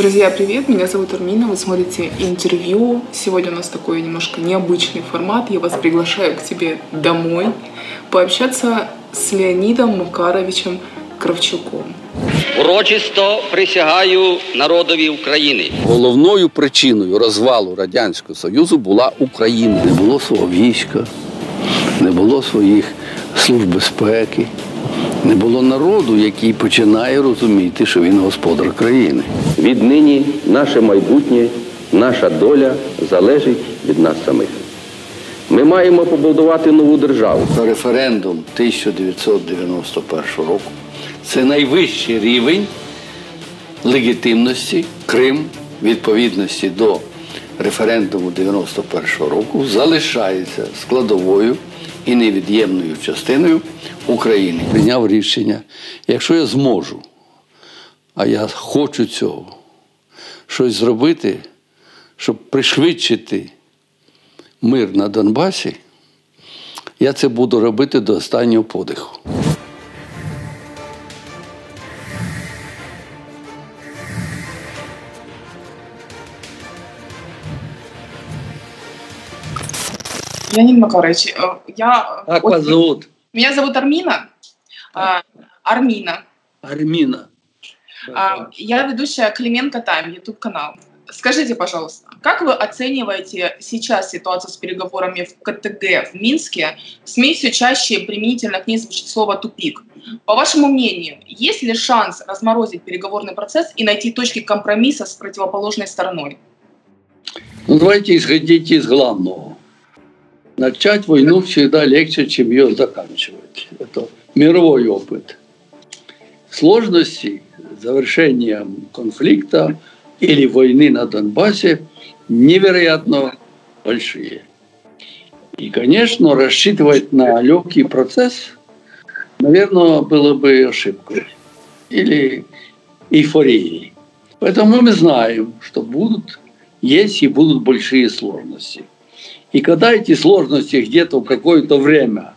Друзья, привет! Меня зовут Армина, вы смотрите интервью. Сегодня у нас такой немножко необычный формат. Я вас приглашаю к тебе домой пообщаться с Леонидом Макаровичем Кравчуком. Урочисто присягаю народові України. Головною причиною розвалу Радянського Союзу була Україна. Не було свого війська, не було своїх служб безпеки, не було народу, який починає розуміти, що він господар країни. Віднині наше майбутнє, наша доля залежить від нас самих. Ми маємо побудувати нову державу. Референдум 1991 року це найвищий рівень легітимності Крим відповідності до референдуму 91 року залишається складовою і невід'ємною частиною України. Прийняв рішення, якщо я зможу, а я хочу цього, щось зробити, щоб пришвидшити мир на Донбасі, я це буду робити до останнього подиху. Леонид Макарович, э, я... Как очень- вас зовут? Меня зовут Армина. А, Армина. Арміна. А, Я ведущая Клименко Тайм, YouTube канал. Скажите, пожалуйста, как вы оцениваете сейчас ситуацию с переговорами в КТГ в Минске? В СМИ все чаще применительно к ней звучит слово «тупик». По вашему мнению, есть ли шанс разморозить переговорный процесс и найти точки компромисса с противоположной стороной? Ну, давайте исходить из главного. Начать войну всегда легче, чем ее заканчивать. Это мировой опыт. Сложности с завершением конфликта или войны на Донбассе невероятно большие. И, конечно, рассчитывать на легкий процесс, наверное, было бы ошибкой или эйфорией. Поэтому мы знаем, что будут, есть и будут большие сложности. И когда эти сложности где-то в какое-то время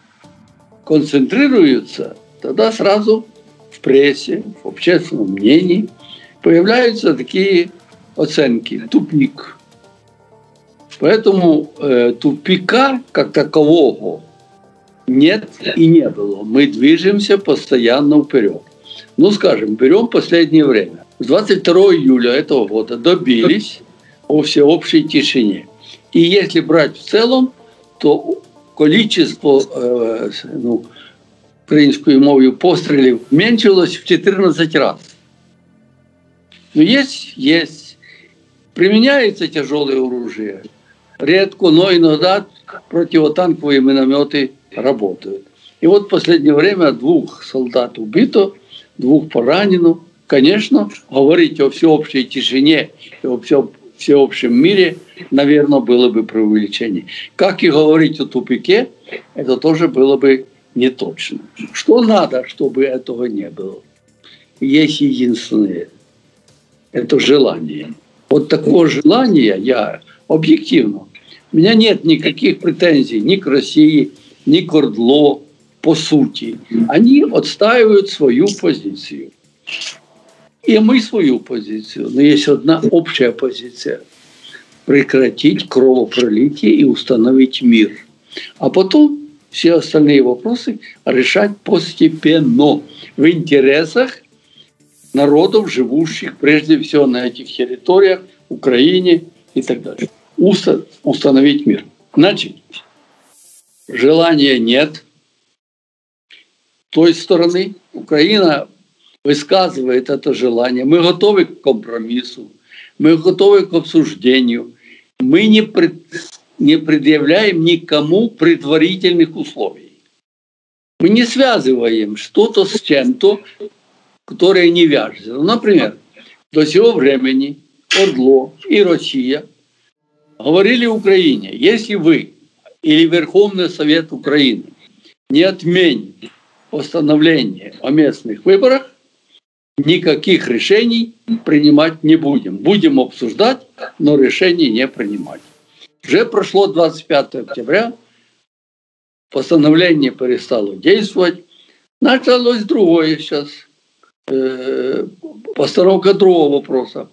концентрируются, тогда сразу в прессе, в общественном мнении появляются такие оценки «тупик». Поэтому э, тупика как такового нет и не было. Мы движемся постоянно вперед. Ну, скажем, берем последнее время. С 22 июля этого года добились о всеобщей тишине. И если брать в целом, то количество э, ну, українською мовою пострілів меншилось в 14 раз. Но есть, есть. Применяется тяжелое оружие. Редко, но иногда противотанковые минометы работают. И вот в последнее время двух солдат убито, двух поранено. Конечно, говорить о всеобщей тишине и о всё- всеобщем мире, наверное, было бы преувеличение. Как и говорить о тупике, это тоже было бы не точно. Что надо, чтобы этого не было? Есть единственное. Это желание. Вот такого желания я объективно. У меня нет никаких претензий ни к России, ни к Ордло по сути. Они отстаивают свою позицию. И мы свою позицию. Но есть одна общая позиция. Прекратить кровопролитие и установить мир. А потом все остальные вопросы решать постепенно в интересах народов, живущих прежде всего на этих территориях, Украине и так далее. Уста- установить мир. Значит, желания нет. Той стороны Украина высказывает это желание. Мы готовы к компромиссу, мы готовы к обсуждению. Мы не, пред- не предъявляем никому предварительных условий. Мы не связываем что-то с чем-то, которое не вяжется. Ну, например, до сего времени Ордло и Россия говорили Украине, если вы или Верховный Совет Украины не отменит постановление о местных выборах, никаких решений принимать не будем. Будем обсуждать, но решений не принимать. Уже прошло 25 октября, постановление перестало действовать, началось другое сейчас, э, постановка другого вопроса.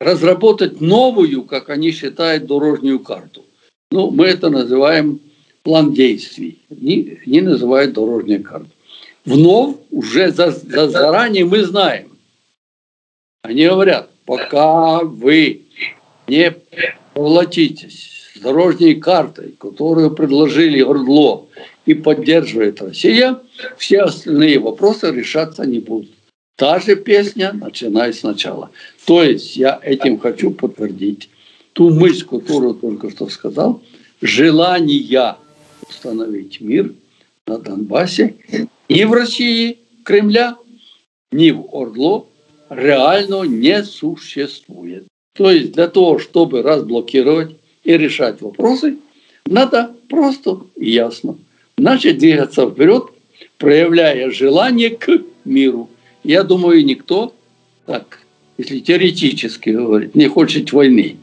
разработать новую, как они считают, дорожную карту. Ну, мы это называем план действий, не, не называют дорожную карту. Вновь уже за, за, заранее мы знаем. Они говорят, пока вы не поглотитесь с дорожной картой, которую предложили Ордло и поддерживает Россия, все остальные вопросы решаться не будут. Та же песня, начиная сначала. То есть я этим хочу подтвердить ту мысль, которую только что сказал, желание установить мир на Донбассе ни в России, Кремля, ни в Ордло реально не существует. То есть для того, чтобы разблокировать и решать вопросы, надо просто и ясно начать двигаться вперед, проявляя желание к миру. Я думаю, никто так, если теоретически говорить, не хочет войны.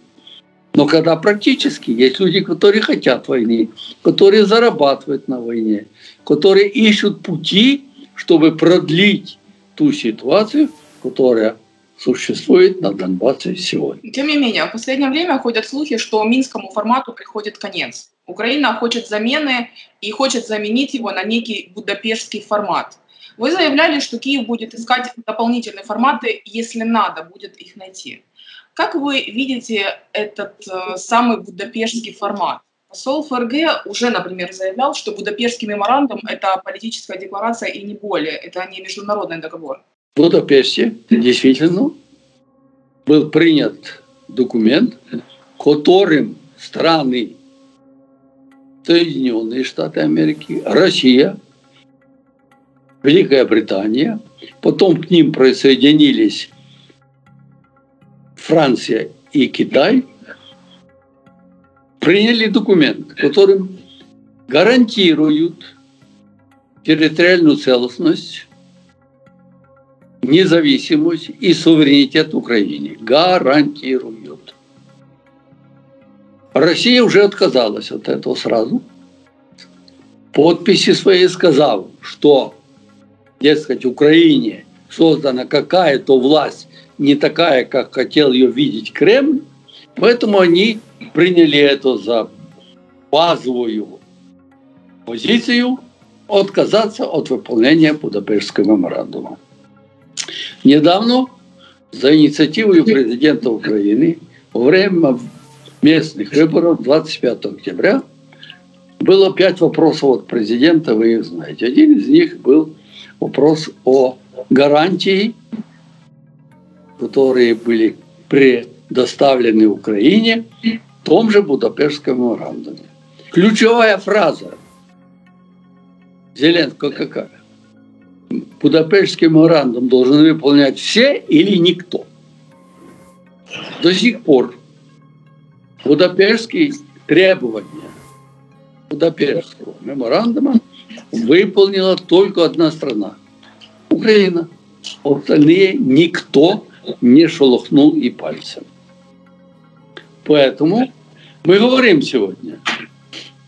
Но когда практически есть люди, которые хотят войны, которые зарабатывают на войне, которые ищут пути, чтобы продлить ту ситуацию, которая существует на Донбассе сегодня. Тем не менее, в последнее время ходят слухи, что Минскому формату приходит конец. Украина хочет замены и хочет заменить его на некий будапештский формат. Вы заявляли, что Киев будет искать дополнительные форматы, если надо будет их найти. Как вы видите этот э, самый будапештский формат? Посол ФРГ уже, например, заявлял, что Будапештский меморандум – это политическая декларация и не более, это не международный договор. В Будапеште действительно был принят документ, которым страны Соединенные Штаты Америки, Россия, Великая Британия, потом к ним присоединились Франция и Китай, приняли документ, которым гарантируют территориальную целостность, независимость и суверенитет Украине. Гарантируют. Россия уже отказалась от этого сразу. Подписи свои сказал, что, дескать, Украине создана какая-то власть, не такая, как хотел ее видеть Кремль, поэтому они приняли это за базовую позицию отказаться от выполнения Будапештского меморандума. Недавно за инициативой президента Украины во время местных выборов 25 октября было пять вопросов от президента, вы их знаете. Один из них был вопрос о гарантии, которые были предоставлены Украине в том же Будапештском меморандуме. Ключевая фраза Зеленского какая? Будапештский меморандум должен выполнять все или никто. До сих пор Будапештские требования Будапештского меморандума выполнила только одна страна – Украина. Остальные никто не шелохнул и пальцем. Поэтому мы говорим сегодня,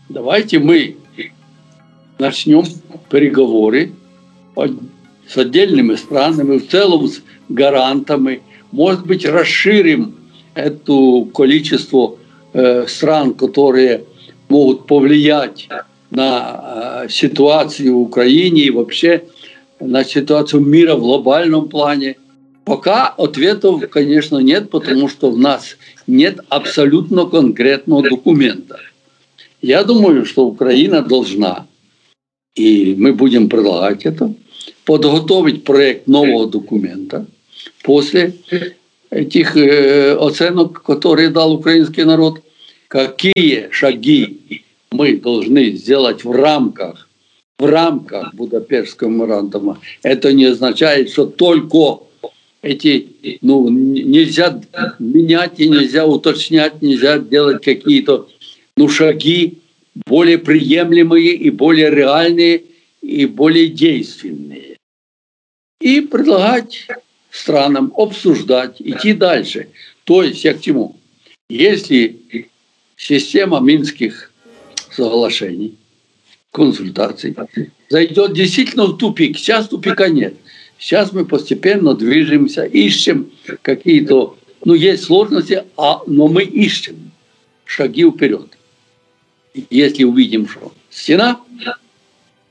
давайте мы начнем переговоры с отдельными странами, в целом с гарантами, может быть, расширим это количество э, стран, которые могут повлиять на э, ситуацию в Украине и вообще на ситуацию мира в глобальном плане. Пока ответов, конечно, нет, потому что в нас нет абсолютно конкретного документа. Я думаю, что Украина должна, и мы будем предлагать это, подготовить проект нового документа после этих э, оценок, которые дал украинский народ, какие шаги мы должны сделать в рамках в рамках Будапештского меморандума. Это не означает, что только эти, ну, нельзя менять и нельзя уточнять, нельзя делать какие-то, ну, шаги более приемлемые и более реальные и более действенные. И предлагать странам обсуждать, идти дальше. То есть я к чему? Если система минских соглашений, консультаций зайдет действительно в тупик, сейчас тупика нет. Сейчас мы постепенно движемся, ищем какие-то Ну, есть сложности, а, но мы ищем шаги вперед. Если увидим, что стена,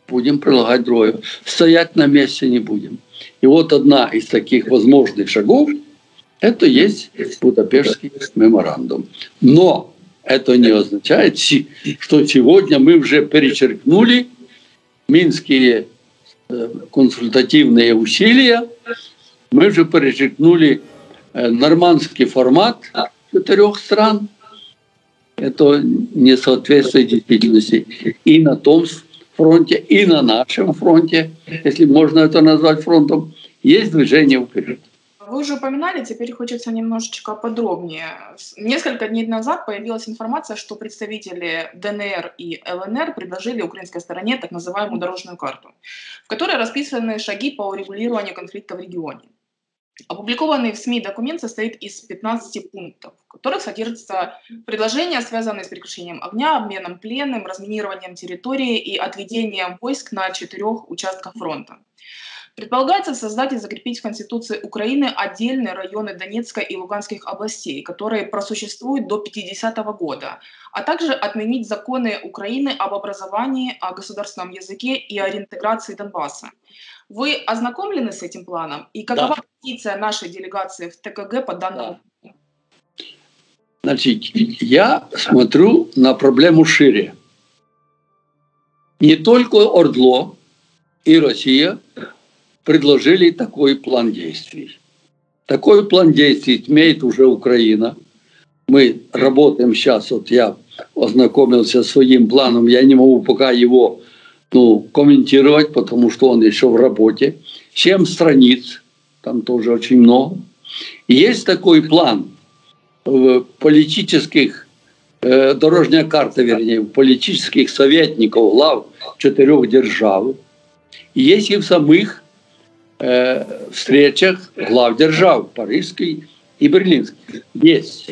будем прилагать другое. Стоять на месте не будем. И вот одна из таких возможных шагов – это есть Будапештский меморандум. Но это не означает, что сегодня мы уже перечеркнули минские э, консультативные усилия, мы уже перечеркнули э, нормандский формат четырех стран. Это не соответствует действительности. И на том фронте, и на нашем фронте, если можно это назвать фронтом, есть движение вперед. Вы уже упоминали, теперь хочется немножечко подробнее. Несколько дней назад появилась информация, что представители ДНР и ЛНР предложили украинской стороне так называемую дорожную карту, в которой расписаны шаги по урегулированию конфликта в регионе. Опубликованный в СМИ документ состоит из 15 пунктов, которых содержатся предложения, связанные с прекращением огня, обменом пленным, разминированием территории и отведением войск на четырех участках фронта. Предполагается создать и закрепить в Конституции Украины отдельные районы Донецкой и Луганских областей, которые просуществуют до 50 -го года, а также отменить законы Украины об образовании, о государственном языке и о реинтеграции Донбасса. Вы ознакомлены с этим планом? И какова да. позиция нашей делегации в ТКГ по данному да. Значит, я смотрю на проблему шире. Не только Ордло и Россия предложили такой план действий. Такой план действий имеет уже Украина. Мы работаем сейчас, вот я ознакомился с своим планом, я не могу пока его ну, комментировать, потому что он еще в работе. Семь страниц, там тоже очень много. И есть такой план политических, э, дорожная карта, вернее, политических советников глав четырех держав. Есть и в самых э, встречах глав держав, Парижской и Берлинской. Есть.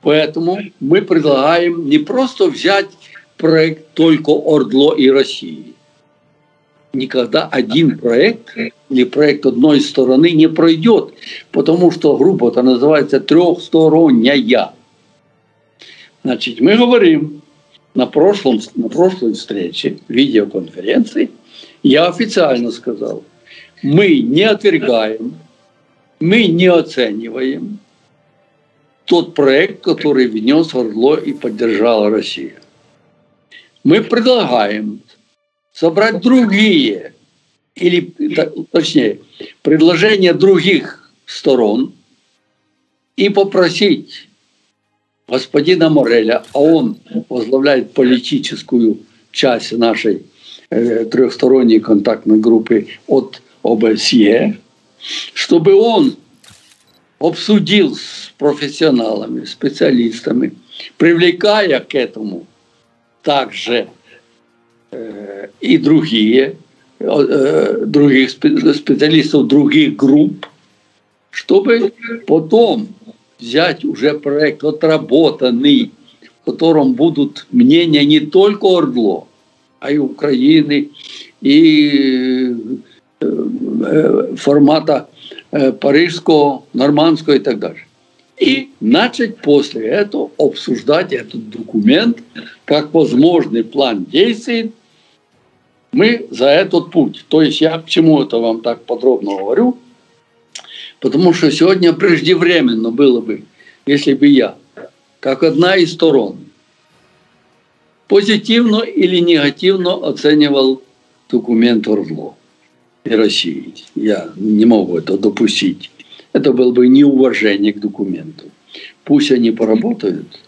Поэтому мы предлагаем не просто взять проект только Ордло и России. Никогда один проект или проект одной стороны не пройдет, потому что группа это называется трехсторонняя. Значит, мы говорим на, прошлом, на прошлой встрече, видеоконференции, я официально сказал, мы не отвергаем, мы не оцениваем тот проект, который внес Ордло и поддержала Россия мы предлагаем собрать другие, или точнее, предложения других сторон и попросить господина Мореля, а он возглавляет политическую часть нашей э, трехсторонней контактной группы от ОБСЕ, чтобы он обсудил с профессионалами, специалистами, привлекая к этому также и другие, других специалистов других групп, чтобы потом взять уже проект отработанный, в котором будут мнения не только Ордло, а и Украины, и формата парижского, нормандского и так далее и начать после этого обсуждать этот документ как возможный план действий. Мы за этот путь. То есть я к чему это вам так подробно говорю? Потому что сегодня преждевременно было бы, если бы я, как одна из сторон, позитивно или негативно оценивал документ Ордло и России. Я не могу это допустить. Это было бы неуважение к документу. Пусть они поработают,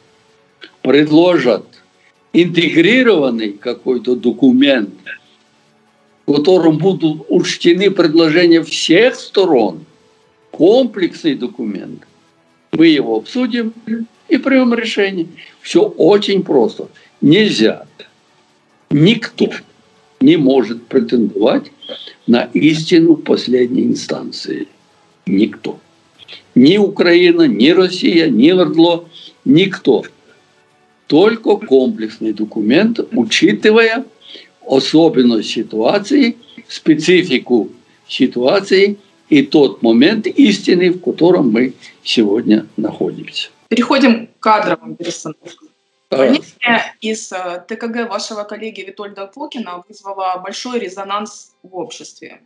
предложат интегрированный какой-то документ, в котором будут учтены предложения всех сторон, комплексный документ. Мы его обсудим и примем решение. Все очень просто. Нельзя. Никто не может претендовать на истину последней инстанции никто. Ни Украина, ни Россия, ни Ордло, никто. Только комплексный документ, учитывая особенность ситуации, специфику ситуации и тот момент истины, в котором мы сегодня находимся. Переходим к кадровым перестановкам. Увольнение из э, ТКГ вашего коллеги Витольда Фокина вызвало большой резонанс в обществе.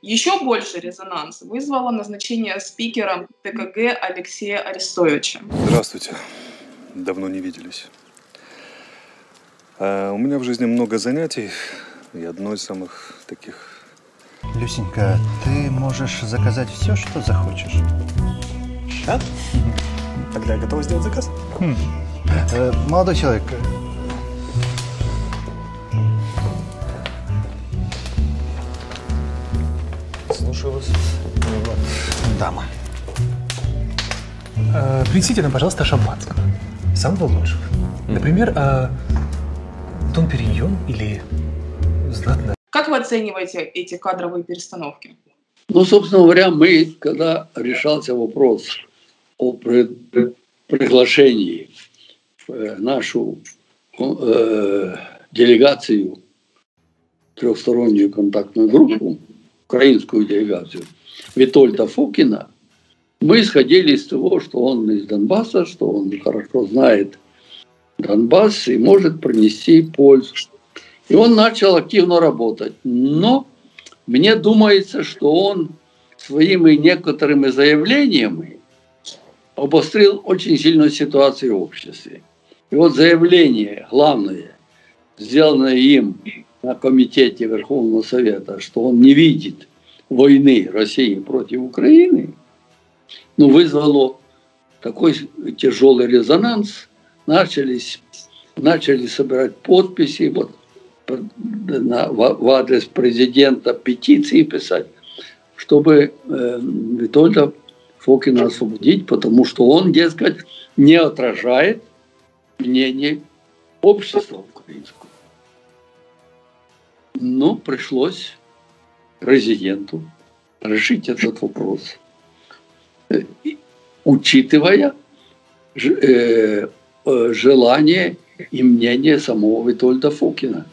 Еще больше резонанс вызвало назначение спикером ТКГ Алексея Арестовича. Здравствуйте. Давно не виделись. А у меня в жизни много занятий, и одно из самых таких... Люсенька, ты можешь заказать все, что захочешь. Да? Тогда я готова сделать заказ. Хм. Э, молодой человек, Слушаю вас. дама. Э, принесите нам, пожалуйста, шампанского. Самого лучшего. Например, э, Дон Периньон или знатно. Как вы оцениваете эти кадровые перестановки? Ну, собственно говоря, мы, когда решался вопрос о при- при- приглашении в э, нашу э, делегацию, трехстороннюю контактную группу, украинскую делегацию, Витольда Фокина, мы исходили из того, что он из Донбасса, что он хорошо знает Донбасс и может принести пользу. И он начал активно работать. Но мне думается, что он своими некоторыми заявлениями обострил очень сильную ситуацию в обществе. И вот заявление главное, сделанное им на комитете Верховного Совета, что он не видит войны России против Украины, ну, вызвало такой тяжелый резонанс. Начались, начали собирать подписи вот, на, в, адрес президента петиции писать, чтобы э, Витольда Фокина освободить, потому что он, дескать, не отражает мнение общества украинского. Но пришлось президенту решить этот вопрос, э, учитывая э, желание и мнение самого Витольда Фокина.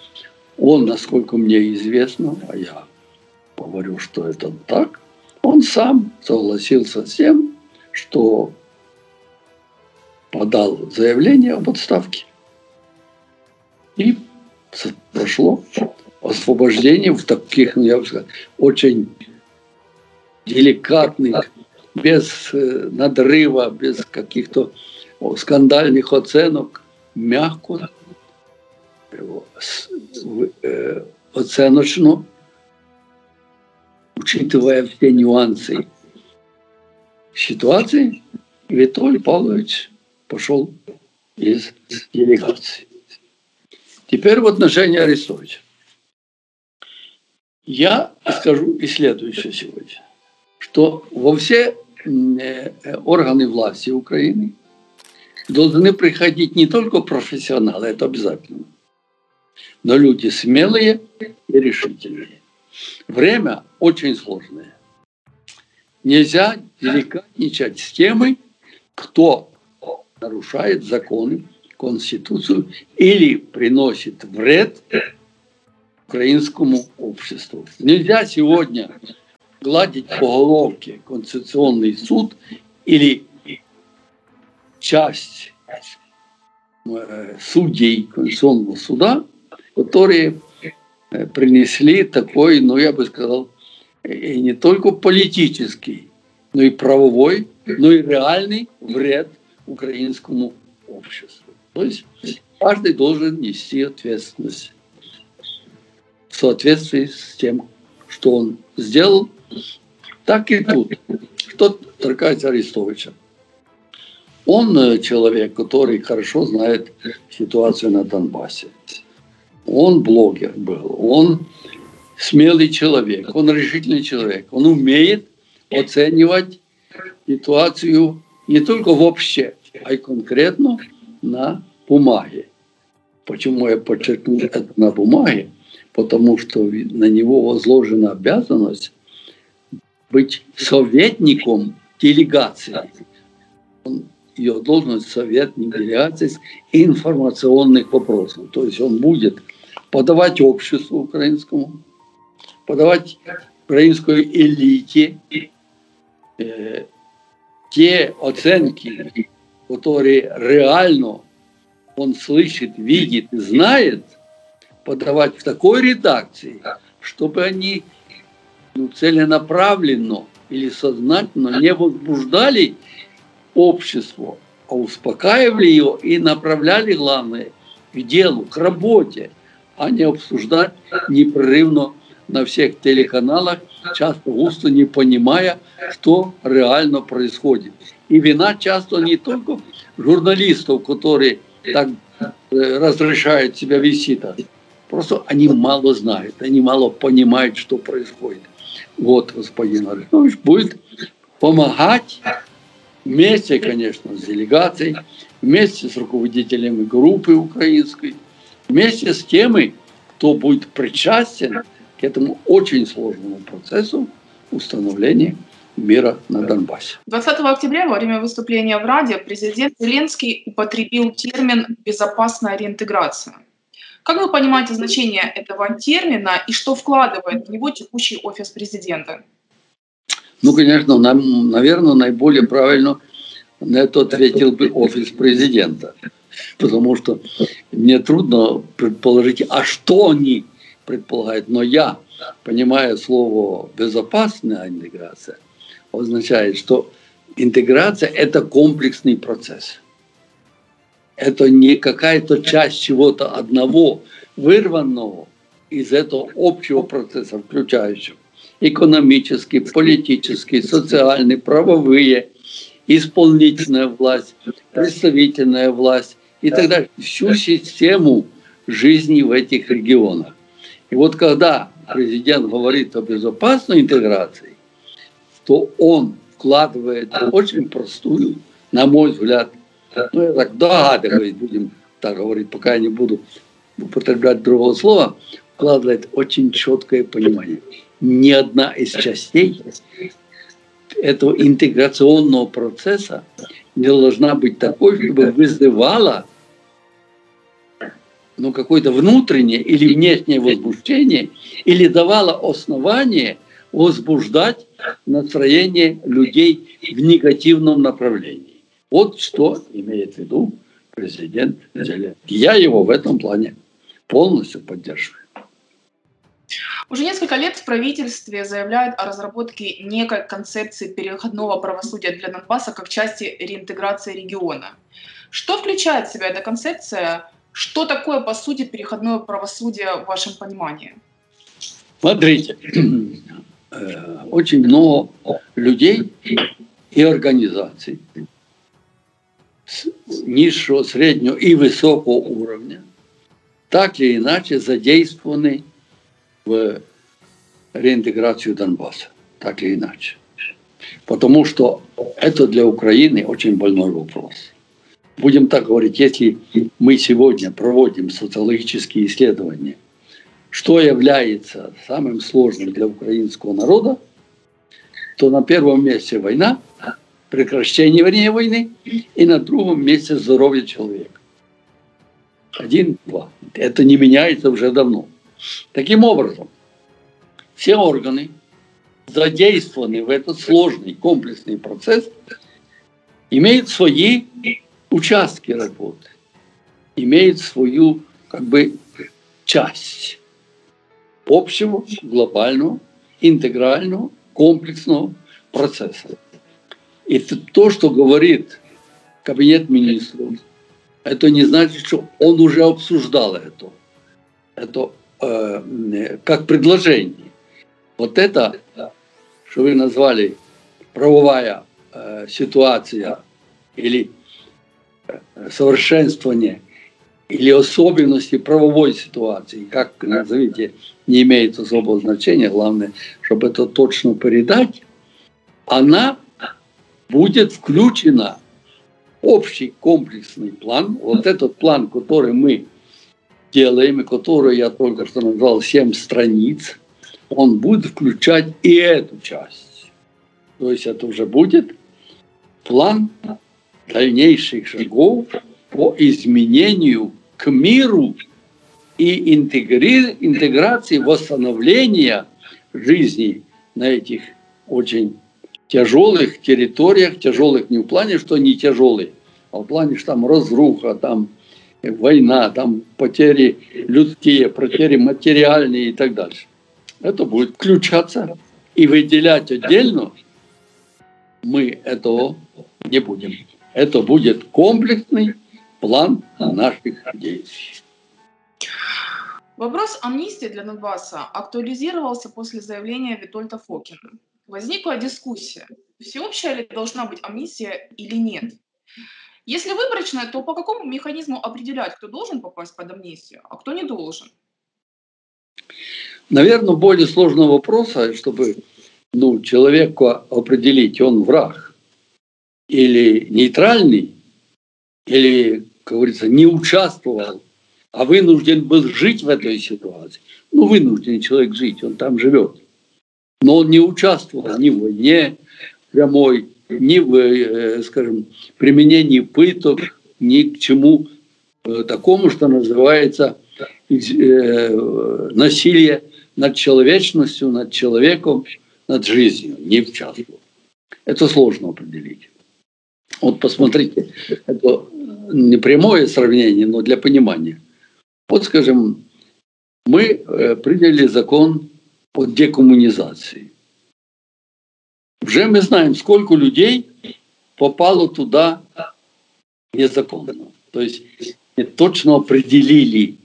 Он, насколько мне известно, а я говорю, что это так, он сам согласился с тем, что подал заявление об отставке. И прошло освобождение в таких, ну, я бы сказал, очень деликатных, без надрыва, без каких-то скандальных оценок, мягко, оценочно, учитывая все нюансы ситуации, Виталий Павлович пошел из делегации. Теперь в отношении Арестовича. Я скажу и следующее сегодня, что во все органы власти Украины должны приходить не только профессионалы, это обязательно, но люди смелые и решительные. Время очень сложное. Нельзя деликатничать с теми, кто нарушает законы, Конституцию или приносит вред украинскому обществу. Нельзя сегодня гладить по головке Конституционный суд или часть судей Конституционного суда, которые принесли такой, ну я бы сказал, и не только политический, но и правовой, но и реальный вред украинскому обществу. То есть каждый должен нести ответственность в соответствии с тем, что он сделал. Так и тут. Что торкается Арестовича? Он человек, который хорошо знает ситуацию на Донбассе. Он блогер был, он смелый человек, он решительный человек, он умеет оценивать ситуацию не только вообще, а и конкретно на бумаге. Почему я подчеркнул это на бумаге? Потому что на него возложена обязанность быть советником делегации. Он, ее должность советник делегации информационных вопросов. То есть он будет подавать обществу украинскому, подавать украинской элите э, те оценки, которые реально он слышит, видит и знает, подавать в такой редакции, чтобы они ну, целенаправленно или сознательно не возбуждали общество, а успокаивали его и направляли, главное, к делу, к работе, а не обсуждать непрерывно на всех телеканалах, часто густо не понимая, что реально происходит. И вина часто не только журналистов, которые так э, разрешают себя вести, просто они мало знают, они мало понимают, что происходит. Вот господин Арестович будет помогать вместе, конечно, с делегацией, вместе с руководителями группы украинской, вместе с теми, кто будет причастен к этому очень сложному процессу установления мира на Донбассе. 20 октября во время выступления в Раде президент Зеленский употребил термин «безопасная реинтеграция». Как вы понимаете значение этого термина и что вкладывает в него текущий офис президента? Ну, конечно, нам, наверное, наиболее правильно на это ответил бы офис президента. Потому что мне трудно предположить, а что они предполагают. Но я, понимая слово «безопасная интеграция», означает, что интеграция – это комплексный процесс. Это не какая-то часть чего-то одного, вырванного из этого общего процесса, включающего экономический, политический, социальный, правовые, исполнительная власть, представительная власть и так далее. Всю систему жизни в этих регионах. И вот когда президент говорит о безопасной интеграции, то он вкладывает очень простую, на мой взгляд, ну я так догадываюсь, будем так говорить, пока я не буду употреблять другого слова, вкладывает очень четкое понимание ни одна из частей этого интеграционного процесса не должна быть такой, чтобы вызывала ну, какое-то внутреннее или внешнее возбуждение, или давала основание возбуждать настроение людей в негативном направлении. Вот что имеет в виду президент Зеленский. Я его в этом плане полностью поддерживаю. Уже несколько лет в правительстве заявляют о разработке некой концепции переходного правосудия для Донбасса как части реинтеграции региона. Что включает в себя эта концепция? Что такое, по сути, переходное правосудие в вашем понимании? Смотрите, э, очень много людей и организаций низшего, среднего и высокого уровня так или иначе задействованы в реинтеграцию Донбасса, так или иначе. Потому что это для Украины очень больной вопрос. Будем так говорить, если мы сегодня проводим социологические исследования, что является самым сложным для украинского народа, то на первом месте война, прекращение вернее, войны, и на другом месте здоровье человека. Один, два. Это не меняется уже давно. Таким образом, все органы, задействованные в этот сложный комплексный процесс, имеют свои участки работы, имеют свою как бы часть общего, глобального, интегрального, комплексного процесса. И то, что говорит кабинет министров, это не значит, что он уже обсуждал это. Это Э, как предложение. Вот это, что вы назвали правовая э, ситуация или э, совершенствование или особенности правовой ситуации, как назовите, не имеет особого значения, главное, чтобы это точно передать, она будет включена в общий комплексный план. Вот этот план, который мы делаем, и которую я только что назвал 7 страниц, он будет включать и эту часть. То есть это уже будет план дальнейших шагов по изменению к миру и интегри... интеграции, восстановления жизни на этих очень тяжелых территориях, тяжелых не в плане, что они тяжелые, а в плане, что там разруха, там война, там потери людские, потери материальные и так дальше. Это будет включаться и выделять отдельно мы этого не будем. Это будет комплексный план наших действий. Вопрос амнистии для Донбасса актуализировался после заявления Витольда Фокина. Возникла дискуссия, всеобщая ли должна быть амнистия или нет. Если выборочная, то по какому механизму определять, кто должен попасть под амнистию, а кто не должен? Наверное, более сложного вопроса, чтобы ну, человеку определить, он враг или нейтральный, или, как говорится, не участвовал, а вынужден был жить в этой ситуации. Ну, вынужден человек жить, он там живет. Но он не участвовал ни в войне прямой, ни в, э, скажем, применении пыток, ни к чему э, такому, что называется э, насилие над человечностью, над человеком, над жизнью, не участвовал. Это сложно определить. Вот посмотрите, это не прямое сравнение, но для понимания. Вот, скажем, мы приняли закон о декоммунизации. Уже мы знаем, сколько людей попало туда незаконно. То есть точно определили,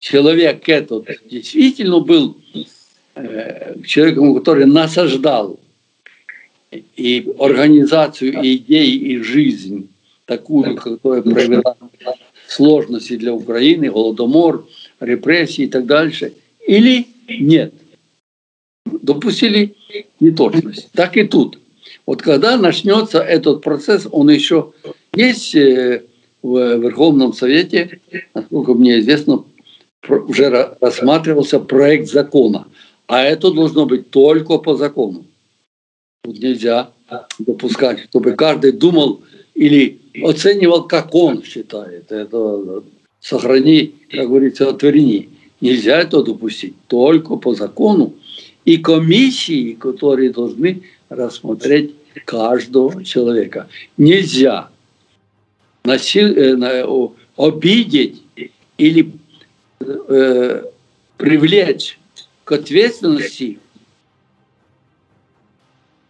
человек этот действительно был э, человеком, который насаждал и организацию, и идеи, и жизнь такую, которая провела сложности для Украины, голодомор, репрессии и так дальше, или нет – допустили неточность. Так и тут. Вот когда начнется этот процесс, он еще есть э, в Верховном Совете, насколько мне известно, уже рассматривался проект закона. А это должно быть только по закону. Тут нельзя допускать, чтобы каждый думал или оценивал, как он считает. Это сохрани, как говорится, отверни. Нельзя это допустить. Только по закону и комиссии, которые должны рассмотреть каждого человека. Нельзя насил, э, обидеть или э, привлечь к ответственности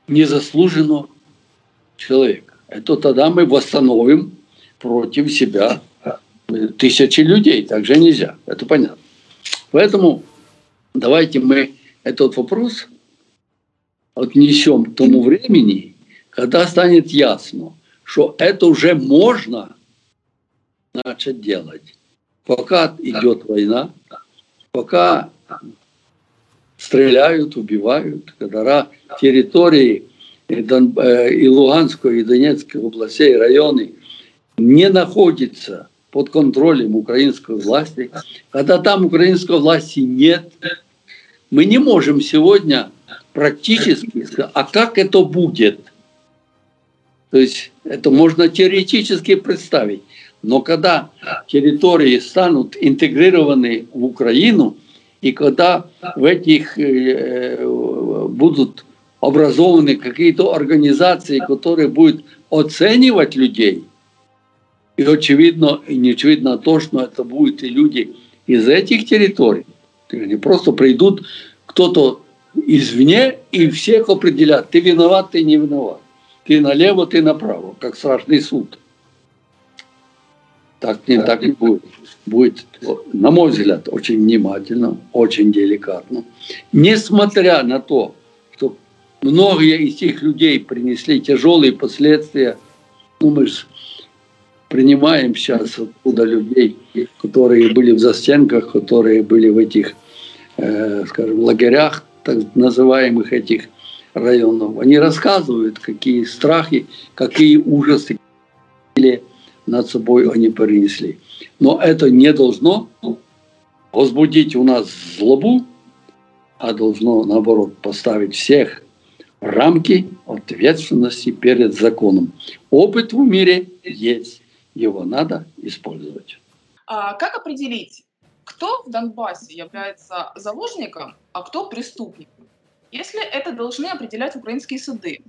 незаслуженно человека. Это тогда мы восстановим против себя тысячи людей. Так же нельзя. Это понятно. Поэтому давайте мы этот вопрос отнесем к тому времени, когда станет ясно, что это уже можно начать делать. Пока идет война, пока стреляют, убивают, когда территории э, и Луганской, и Донецкой областей, районы не находятся под контролем украинской власти, когда там украинской власти нет, мы не можем сегодня практически сказать, а как это будет? То есть это можно теоретически представить. Но когда территории станут интегрированы в Украину, и когда в этих э, будут образованы какие-то организации, которые будут оценивать людей, и очевидно, и не очевидно то, что это будут и люди из этих территорий, они просто придут кто-то извне и всех определят, ты виноват, ты не виноват. Ты налево, ты направо, как страшный суд. Так не, так не будет. Будет, на мой взгляд, очень внимательно, очень деликатно. Несмотря на то, что многие из этих людей принесли тяжелые последствия, ну мы же принимаем сейчас оттуда людей, которые были в застенках, которые были в этих, э, скажем, лагерях, так называемых этих районов. Они рассказывают, какие страхи, какие ужасы над собой они перенесли. Но это не должно возбудить у нас злобу, а должно, наоборот, поставить всех в рамки ответственности перед законом. Опыт в мире есть его надо использовать. А как определить, кто в Донбассе является заложником, а кто преступником? Если это должны определять украинские суды,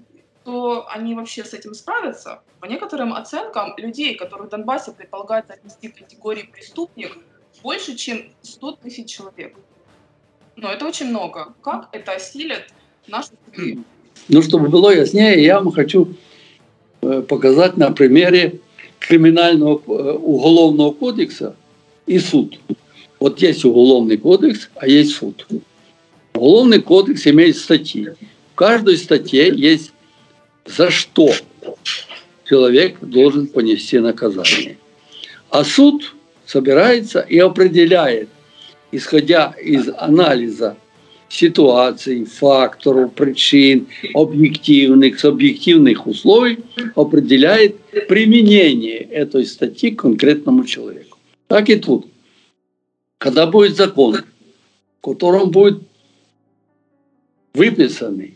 то они вообще с этим справятся? По некоторым оценкам, людей, которых в Донбассе предполагается отнести к категории преступник, больше, чем 100 тысяч человек. Но это очень много. Как это осилят наши суды? Ну, чтобы было яснее, я вам хочу э, показать на примере криминального уголовного кодекса и суд. Вот есть уголовный кодекс, а есть суд. Уголовный кодекс имеет статьи. В каждой статье есть за что человек должен понести наказание. А суд собирается и определяет, исходя из анализа ситуаций, факторов, причин, объективных, субъективных условий, определяет применение этой статьи к конкретному человеку. Так и тут. Когда будет закон, в котором будут выписаны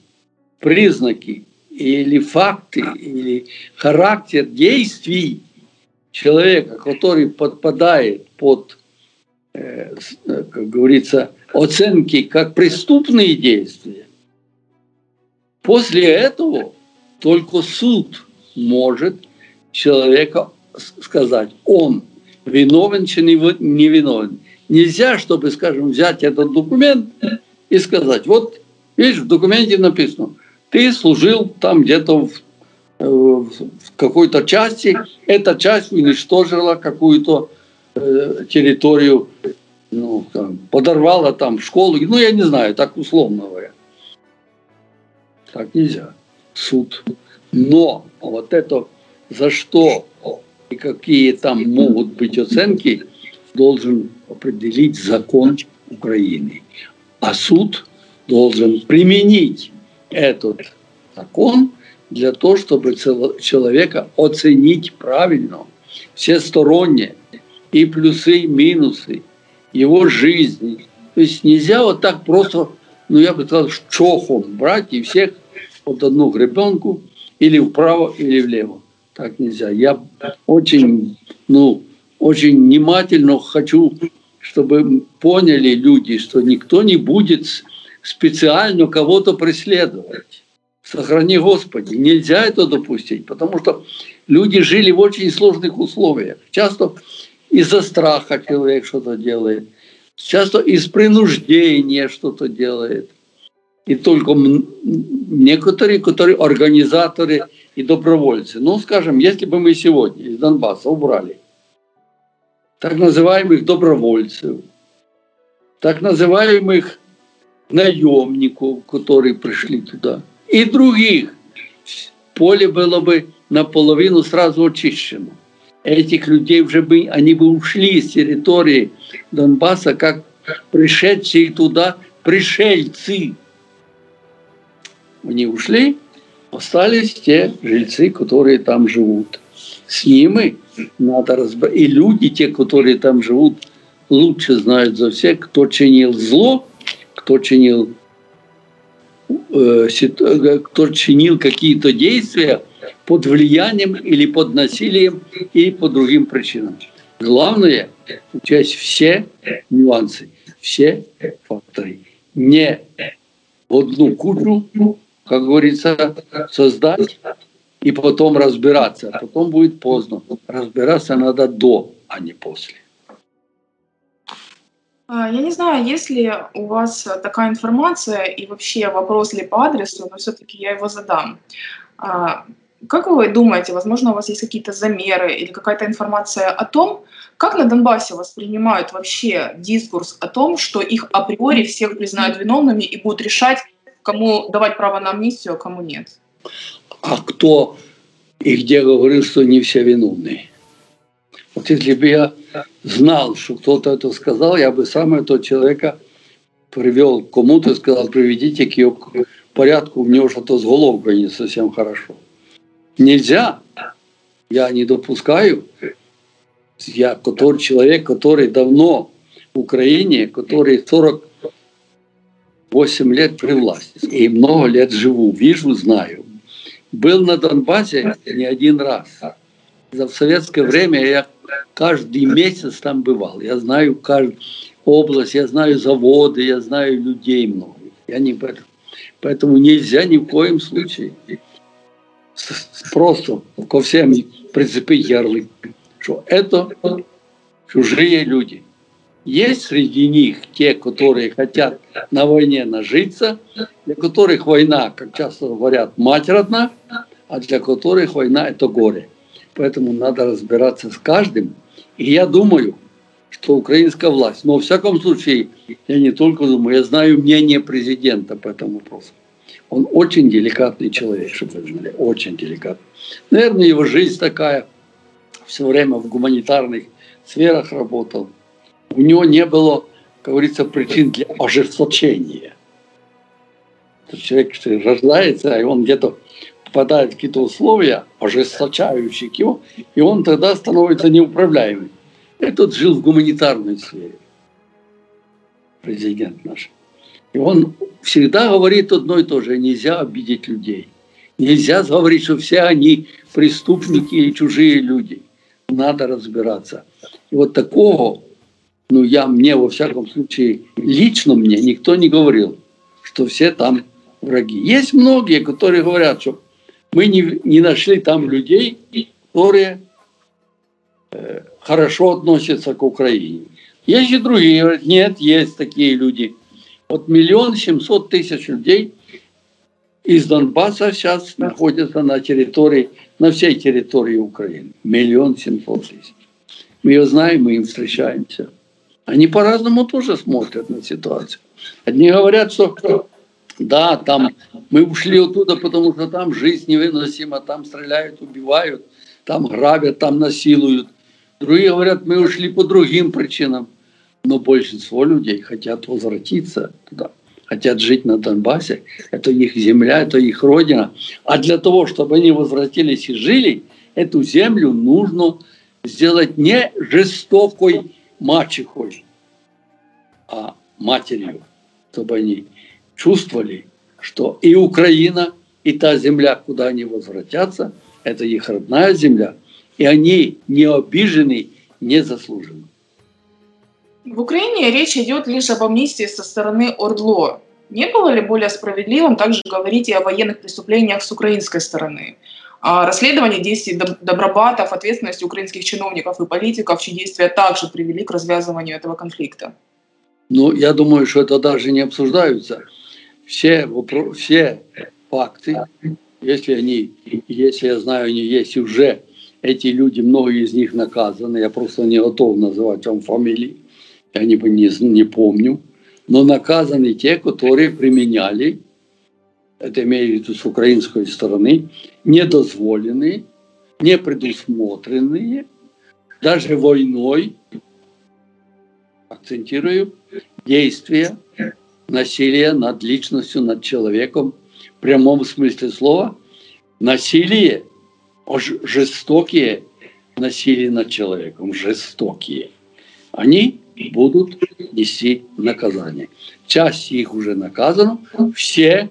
признаки или факты, или характер действий человека, который подпадает под, э, как говорится, оценки как преступные действия, после этого только суд может человека сказать, он виновен или не виновен. Нельзя, чтобы, скажем, взять этот документ и сказать, вот, видишь, в документе написано, ты служил там где-то в, э, в какой-то части, эта часть уничтожила какую-то э, территорию ну, там, подорвала там школу, ну, я не знаю, так условно говоря. Так нельзя. Суд. Но вот это за что и какие там могут быть оценки, должен определить закон Украины. А суд должен применить этот закон для того, чтобы человека оценить правильно, всесторонне, и плюсы, и минусы, его жизни. То есть нельзя вот так просто, ну я бы сказал, чохом брать и всех под одну гребенку или вправо, или влево. Так нельзя. Я очень, ну, очень внимательно хочу, чтобы поняли люди, что никто не будет специально кого-то преследовать. Сохрани Господи. Нельзя это допустить, потому что люди жили в очень сложных условиях. Часто из-за страха человек что-то делает, часто из принуждения что-то делает. И только некоторые, которые организаторы и добровольцы. Ну, скажем, если бы мы сегодня из Донбасса убрали так называемых добровольцев, так называемых наемников, которые пришли туда, и других, поле было бы наполовину сразу очищено этих людей уже бы, они бы ушли с территории Донбасса, как пришедшие туда пришельцы. Они ушли, остались те жильцы, которые там живут. С ними надо разбираться. И люди, те, которые там живут, лучше знают за всех, кто чинил зло, кто чинил, э, кто чинил какие-то действия, под влиянием или под насилием или по другим причинам. Главное – учесть все нюансы, все факторы. Не одну кучу, как говорится, создать и потом разбираться. А потом будет поздно. Разбираться надо до, а не после. А, я не знаю, есть ли у вас такая информация и вообще вопрос ли по адресу, но все-таки я его задам. Как вы думаете, возможно, у вас есть какие-то замеры или какая-то информация о том, как на Донбассе воспринимают вообще дискурс о том, что их априори всех признают виновными и будут решать, кому давать право на амнистию, а кому нет? А кто и где говорил, что не все виновные? Вот если бы я знал, что кто-то это сказал, я бы сам этого человека привел кому-то и сказал, приведите к ее порядку, у него что-то с головкой не совсем хорошо. Нельзя. Я не допускаю. Я который, человек, который давно в Украине, который 48 лет при власти. И много лет живу, вижу, знаю. Был на Донбассе не один раз. За в советское время я каждый месяц там бывал. Я знаю каждую область, я знаю заводы, я знаю людей много. Я не Поэтому нельзя ни в коем случае просто ко всем прицепить ярлык, что это чужие люди. Есть среди них те, которые хотят на войне нажиться, для которых война, как часто говорят, мать родна, а для которых война – это горе. Поэтому надо разбираться с каждым. И я думаю, что украинская власть, но во всяком случае, я не только думаю, я знаю мнение президента по этому вопросу. Он очень деликатный человек, чтобы вы знали, очень деликатный. Наверное, его жизнь такая, все время в гуманитарных сферах работал. У него не было, как говорится, причин для ожесточения. Человек что рождается, и он где-то попадает в какие-то условия, ожесточающие его, и он тогда становится неуправляемым. Этот жил в гуманитарной сфере, президент наш. И он всегда говорит одно и то же, нельзя обидеть людей. Нельзя говорить, что все они преступники и чужие люди. Надо разбираться. И вот такого, ну я мне во всяком случае, лично мне никто не говорил, что все там враги. Есть многие, которые говорят, что мы не, не нашли там людей, которые э, хорошо относятся к Украине. Есть и другие, говорят, нет, есть такие люди. Вот миллион семьсот тысяч людей из Донбасса сейчас находятся на территории, на всей территории Украины. Миллион семьсот тысяч. Мы ее знаем, мы им встречаемся. Они по-разному тоже смотрят на ситуацию. Одни говорят, что да, там мы ушли оттуда, потому что там жизнь невыносима, там стреляют, убивают, там грабят, там насилуют. Другие говорят, мы ушли по другим причинам. Но большинство людей хотят возвратиться туда, хотят жить на Донбассе. Это их земля, это их родина. А для того, чтобы они возвратились и жили, эту землю нужно сделать не жестокой мачехой, а матерью, чтобы они чувствовали, что и Украина, и та земля, куда они возвратятся, это их родная земля, и они не обижены, не заслужены. В Украине речь идет лишь об амнистии со стороны Ордло. Не было ли более справедливым также говорить и о военных преступлениях с украинской стороны? О расследовании действий Добробатов, ответственности украинских чиновников и политиков, чьи действия также привели к развязыванию этого конфликта? Ну, я думаю, что это даже не обсуждаются. Все, все факты, если они, если я знаю, они есть уже, эти люди, многие из них наказаны, я просто не готов называть вам фамилии, я не, не, не помню, но наказаны те, которые применяли, это имею в виду с украинской стороны, недозволенные, не предусмотренные, даже войной, акцентирую, действия насилия над личностью, над человеком в прямом смысле слова. Насилие, жестокие насилие над человеком, жестокие. Они будут нести наказание. Часть их уже наказана, все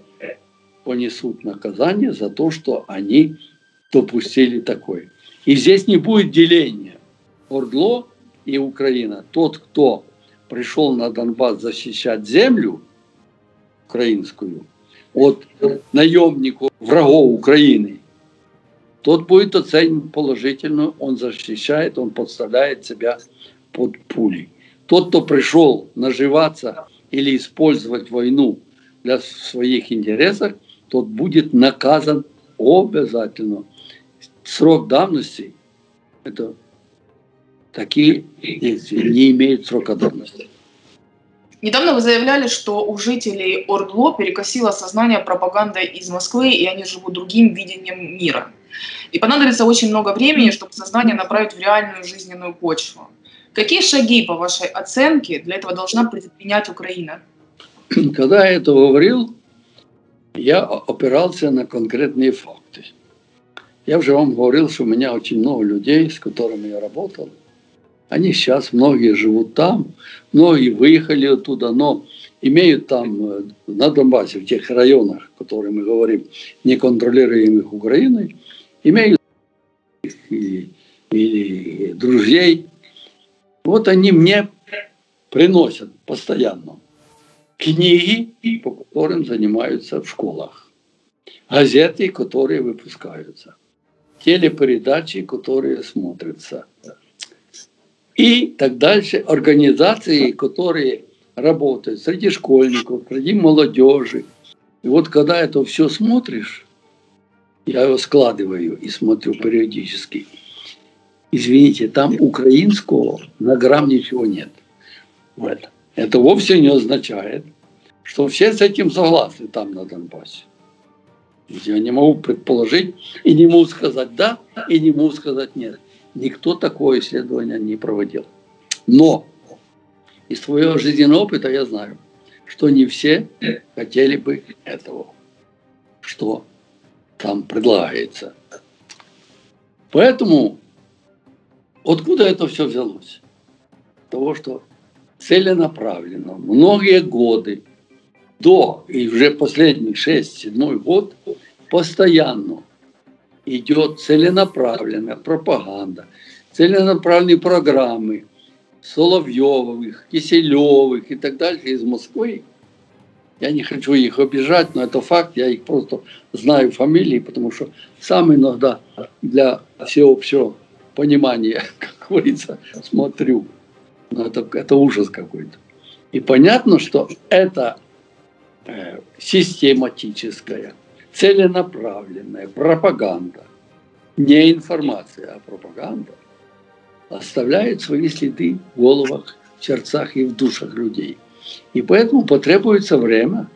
понесут наказание за то, что они допустили такое. И здесь не будет деления. Ордло и Украина. Тот, кто пришел на Донбасс защищать землю украинскую от наемников, врагов Украины, тот будет оценен положительно, он защищает, он подставляет себя под пули. Тот, кто пришел наживаться или использовать войну для своих интересов, тот будет наказан обязательно. Срок давности – это такие действия не имеют срока давности. Недавно вы заявляли, что у жителей Ордло перекосило сознание пропагандой из Москвы, и они живут другим видением мира. И понадобится очень много времени, чтобы сознание направить в реальную жизненную почву. Какие шаги, по вашей оценке, для этого должна предпринять Украина? Когда я это говорил, я опирался на конкретные факты. Я уже вам говорил, что у меня очень много людей, с которыми я работал. Они сейчас, многие живут там, многие выехали оттуда, но имеют там э, на Донбассе, в тех районах, о которых мы говорим, неконтролируемых Украиной, имеют или, или друзей, вот они мне приносят постоянно книги, по которым занимаются в школах, газеты, которые выпускаются, телепередачи, которые смотрятся, и так дальше, организации, которые работают среди школьников, среди молодежи. И вот когда это все смотришь, я его складываю и смотрю периодически, извините, там украинского на грамм ничего нет. Вот. Это вовсе не означает, что все с этим согласны там на Донбассе. Я не могу предположить и не могу сказать да, и не могу сказать нет. Никто такое исследование не проводил. Но из своего жизненного опыта я знаю, что не все хотели бы этого, что там предлагается. Поэтому откуда это все взялось? Того, что целенаправленно, многие годы до и уже последний 6-7 год постоянно идет целенаправленная пропаганда, целенаправленные программы Соловьевых, Киселевых и так далее из Москвы. Я не хочу их обижать, но это факт, я их просто знаю фамилии, потому что сам иногда для всеобщего понимания, как говорится, смотрю. Но это, это ужас какой-то. И понятно, что это э, систематическая целенаправленная пропаганда, не информация, а пропаганда, оставляет свои следы в головах, в сердцах и в душах людей. И поэтому потребуется время,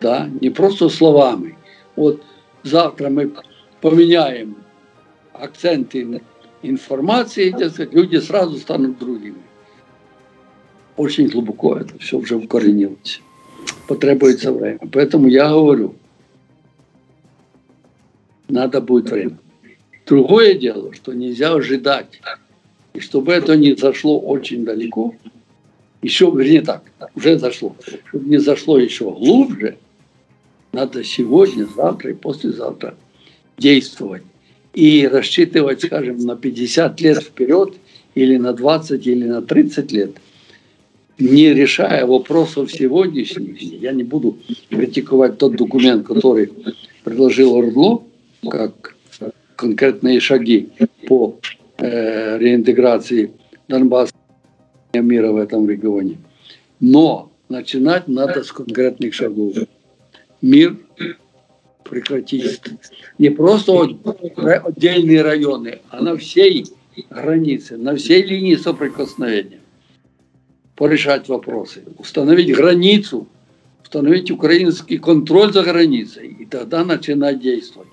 да, не просто словами. Вот завтра мы поменяем акценты информации, дескать, люди сразу станут другими. Очень глубоко это все уже укоренилось. Потребуется время. Поэтому я говорю – надо будет время. Другое дело, что нельзя ожидать. И чтобы это не зашло очень далеко, еще, вернее так, уже зашло, чтобы не зашло еще глубже, надо сегодня, завтра и послезавтра действовать. И рассчитывать, скажем, на 50 лет вперед, или на 20, или на 30 лет, не решая вопросов сегодняшних. Я не буду критиковать тот документ, который предложил Ордло, как конкретные шаги по э, реинтеграции Донбасса и мира в этом регионе. Но начинать надо с конкретных шагов. Мир прекратить не просто отдельные районы, а на всей границе, на всей линии соприкосновения порешать вопросы, установить границу, установить украинский контроль за границей, и тогда начинать действовать.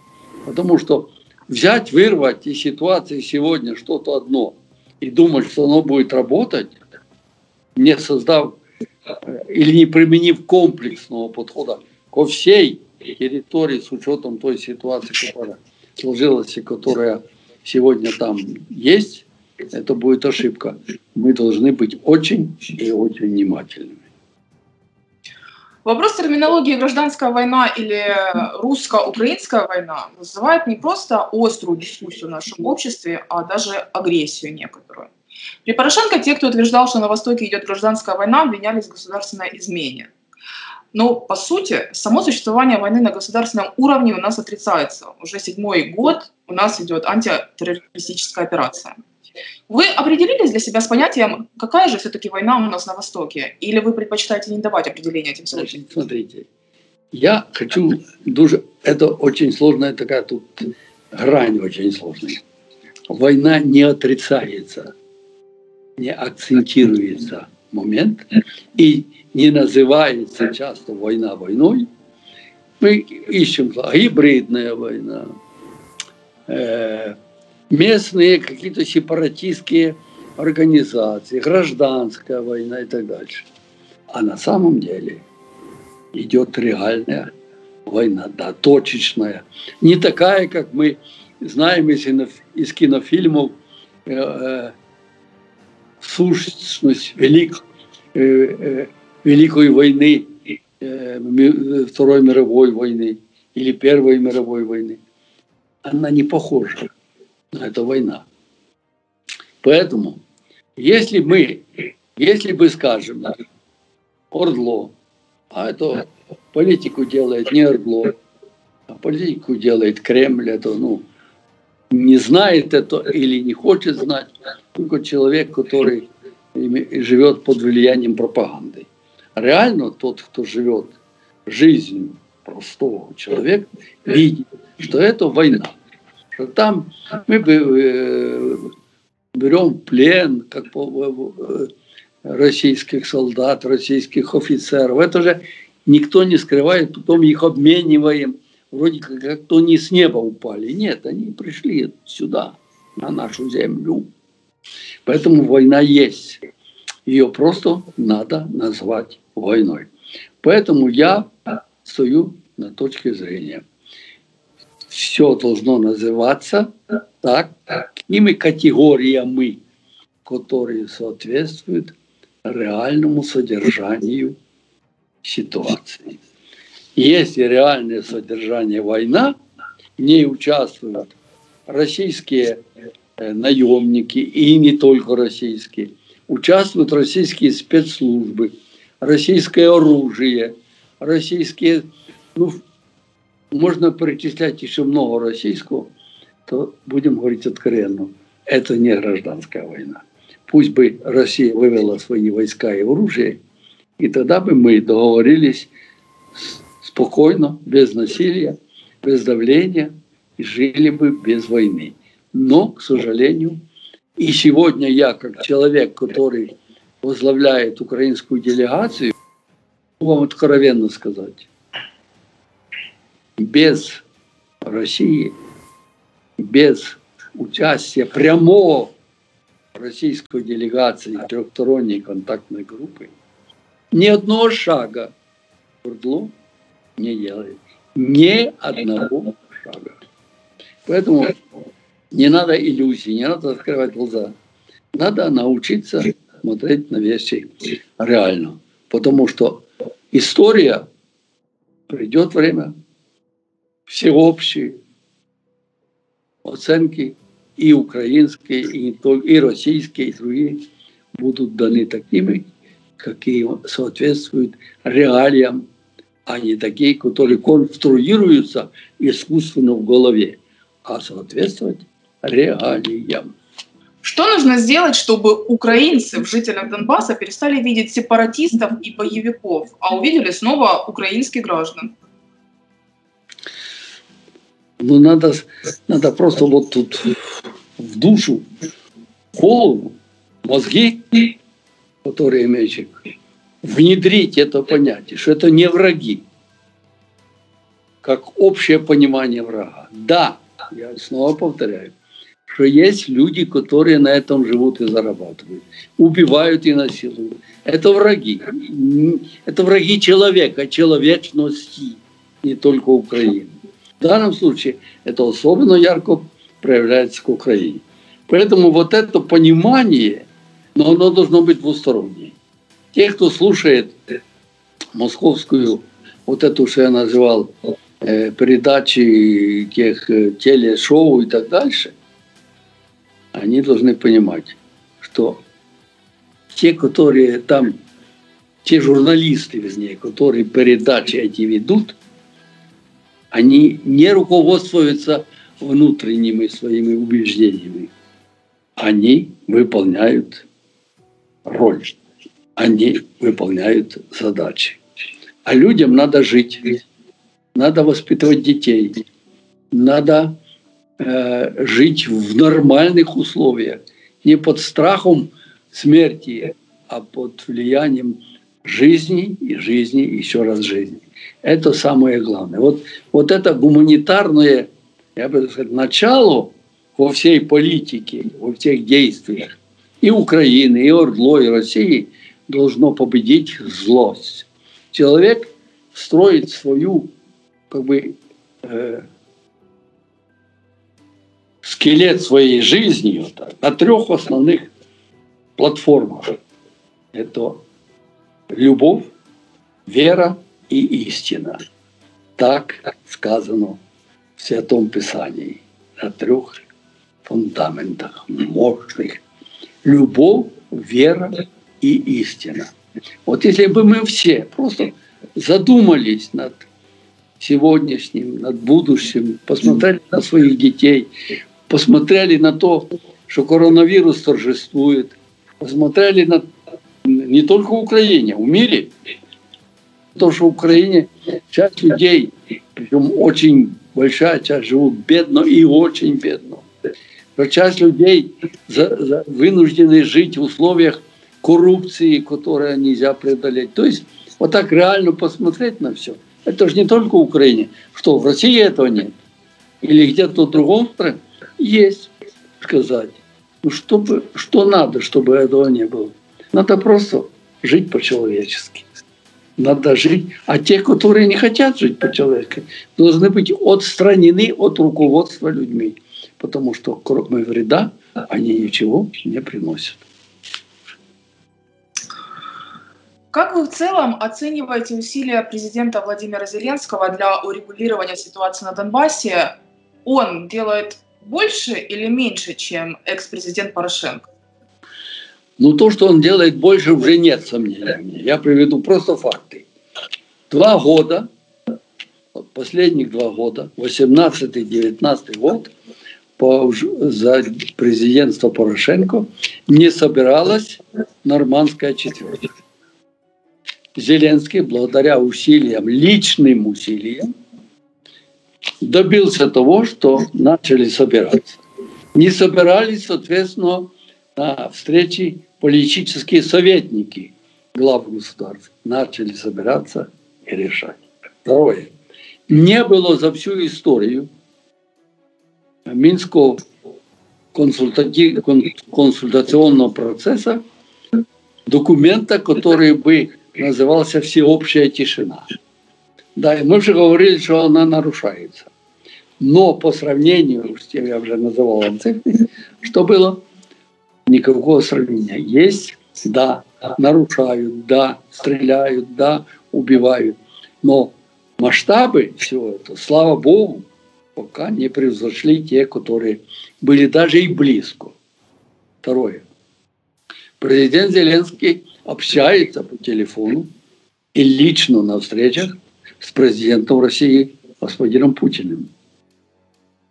Потому что взять, вырвать из ситуации сегодня что-то одно и думать, что оно будет работать, не создав э, или не применив комплексного подхода ко всей территории с учетом той ситуации, которая сложилась и которая сегодня там есть, это будет ошибка. Мы должны быть очень и очень внимательными. Вопрос терминологии гражданская война или русско-украинская война вызывает не просто острую дискуссию в нашем обществе, а даже агрессию некоторую. При Порошенко те, кто утверждал, что на Востоке идет гражданская война, обвинялись в государственной измене. Но, по сути, само существование войны на государственном уровне у нас отрицается. Уже седьмой год у нас идет антитеррористическая операция. Вы определились для себя с понятием, какая же все-таки война у нас на Востоке? Или вы предпочитаете не давать определения этим случаям? Смотрите, я хочу дуже... Это очень сложная такая тут грань очень сложная. Война не отрицается, не акцентируется момент и не называется часто война войной. Мы ищем гибридная война, э, местные какие-то сепаратистские организации, гражданская война и так дальше. А на самом деле идет реальная война, да, точечная. Не такая, как мы знаем из, из кинофильмов, э, э, сущность велик, э, э, Великой войны, э, Второй мировой войны или Первой мировой войны. Она не похожа это война. Поэтому, если мы, если бы, скажем, Ордло А это политику делает не Ордло, а политику делает Кремль. Это, ну, не знает это или не хочет знать только человек, который живет под влиянием пропаганды. Реально тот, кто живет жизнью простого человека, видит, что это война. Что там мы э, берем плен, как э, российских солдат, российских офицеров. Это же никто не скрывает, потом их обмениваем. Вроде как, как то не с неба упали. Нет, они пришли сюда, на нашу землю. Поэтому война есть. Ее просто надо назвать войной. Поэтому я стою на точке зрения. Все должно называться так, такими категориями, которые соответствуют реальному содержанию ситуации. Если реальное содержание война, в ней участвуют российские э, наемники и не только российские, участвуют российские спецслужбы, российское оружие, российские, ну, можно перечислять еще много российского, то будем говорить откровенно, это не гражданская война. Пусть бы Россия вывела свои войска и оружие, и тогда бы мы договорились спокойно, без насилия, без давления, и жили бы без войны. Но, к сожалению, и сегодня я, как человек, который возглавляет украинскую делегацию, могу вам откровенно сказать, без России, без участия прямого российской делегации трехсторонней контактной группы ни одного шага Урдлу не делает. Ни одного шага. Поэтому не надо иллюзий, не надо открывать глаза. Надо научиться смотреть на вещи реально. Потому что история придет время, всеобщие оценки и украинские, и, и российские, и другие будут даны такими, какие соответствуют реалиям, а не такие, которые конструируются искусственно в голове, а соответствовать реалиям. Что нужно сделать, чтобы украинцы в жителях Донбасса перестали видеть сепаратистов и боевиков, а увидели снова украинских граждан? Ну, надо, надо просто вот тут в душу, в голову, мозги, которые имеют внедрить это понятие, что это не враги, как общее понимание врага. Да, я снова повторяю, что есть люди, которые на этом живут и зарабатывают, убивают и насилуют. Это враги. Это враги человека, человечности, не только Украины. В данном случае это особенно ярко проявляется к Украине. Поэтому вот это понимание, но оно должно быть двустороннее. Те, кто слушает московскую, вот эту, что я называл, э, передачи тех э, телешоу и так дальше, они должны понимать, что те, которые там, те журналисты, вернее, которые передачи эти ведут, они не руководствуются внутренними своими убеждениями. Они выполняют роль, они выполняют задачи. А людям надо жить, надо воспитывать детей, надо э, жить в нормальных условиях, не под страхом смерти, а под влиянием жизни и жизни, еще раз жизни. Это самое главное. Вот, вот это гуманитарное, я бы сказать, начало во всей политике, во всех действиях и Украины, и Ордло, и России должно победить злость. Человек строит свою как бы э, скелет своей жизни вот так, на трех основных платформах. Это любовь, вера и истина. Так сказано в Святом Писании на трех фундаментах мощных. Любовь, вера и истина. Вот если бы мы все просто задумались над сегодняшним, над будущим, посмотрели на своих детей, посмотрели на то, что коронавирус торжествует, посмотрели на не только в Украине, в мире. То, что в Украине часть людей, причем очень большая часть, живут бедно и очень бедно. Что часть людей за, за, вынуждены жить в условиях коррупции, которые нельзя преодолеть. То есть вот так реально посмотреть на все. Это же не только в Украине. Что, в России этого нет? Или где-то в другом стране? Есть, сказать. Ну, чтобы, что надо, чтобы этого не было? Надо просто жить по-человечески. Надо жить. А те, которые не хотят жить по-человечески, должны быть отстранены от руководства людьми. Потому что кроме вреда они ничего не приносят. Как вы в целом оцениваете усилия президента Владимира Зеленского для урегулирования ситуации на Донбассе? Он делает больше или меньше, чем экс-президент Порошенко? Ну, то, что он делает больше, уже нет сомнений. Я приведу просто факты. Два года, последних два года, 18-19 год, по, за президентство Порошенко не собиралась нормандская четверка. Зеленский, благодаря усилиям, личным усилиям, добился того, что начали собираться. Не собирались, соответственно, на встрече политические советники глав государств. Начали собираться и решать. Второе. Не было за всю историю Минского консультационного процесса документа, который бы назывался «Всеобщая тишина». Да, и мы уже говорили, что она нарушается. Но по сравнению с тем, я уже называл вам цифры, что было, никакого сравнения. Есть, да, нарушают, да, стреляют, да, убивают. Но масштабы всего этого, слава Богу, пока не превзошли те, которые были даже и близко. Второе. Президент Зеленский общается по телефону и лично на встречах с президентом России господином Путиным.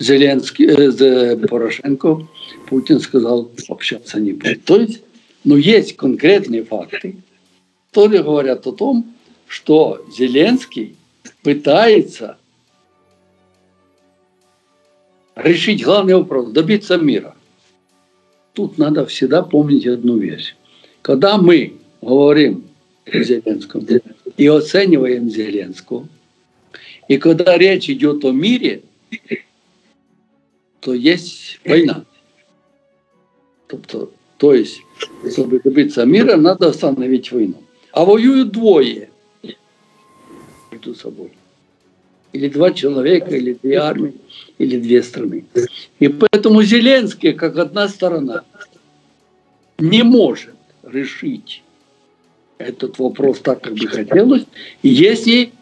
Зеленский, э, Порошенко, Путин сказал, общаться не будет. То есть, ну, есть конкретные факты, которые говорят о том, что Зеленский пытается решить главный вопрос, добиться мира. Тут надо всегда помнить одну вещь. Когда мы говорим о Зеленском и оцениваем Зеленского, и когда речь идет о мире, то есть война. Тобто, то есть, чтобы добиться мира, надо остановить войну. А воюют двое между собой. Или два человека, или две армии, или две страны. И поэтому Зеленский, как одна сторона, не может решить этот вопрос так, как бы хотелось, если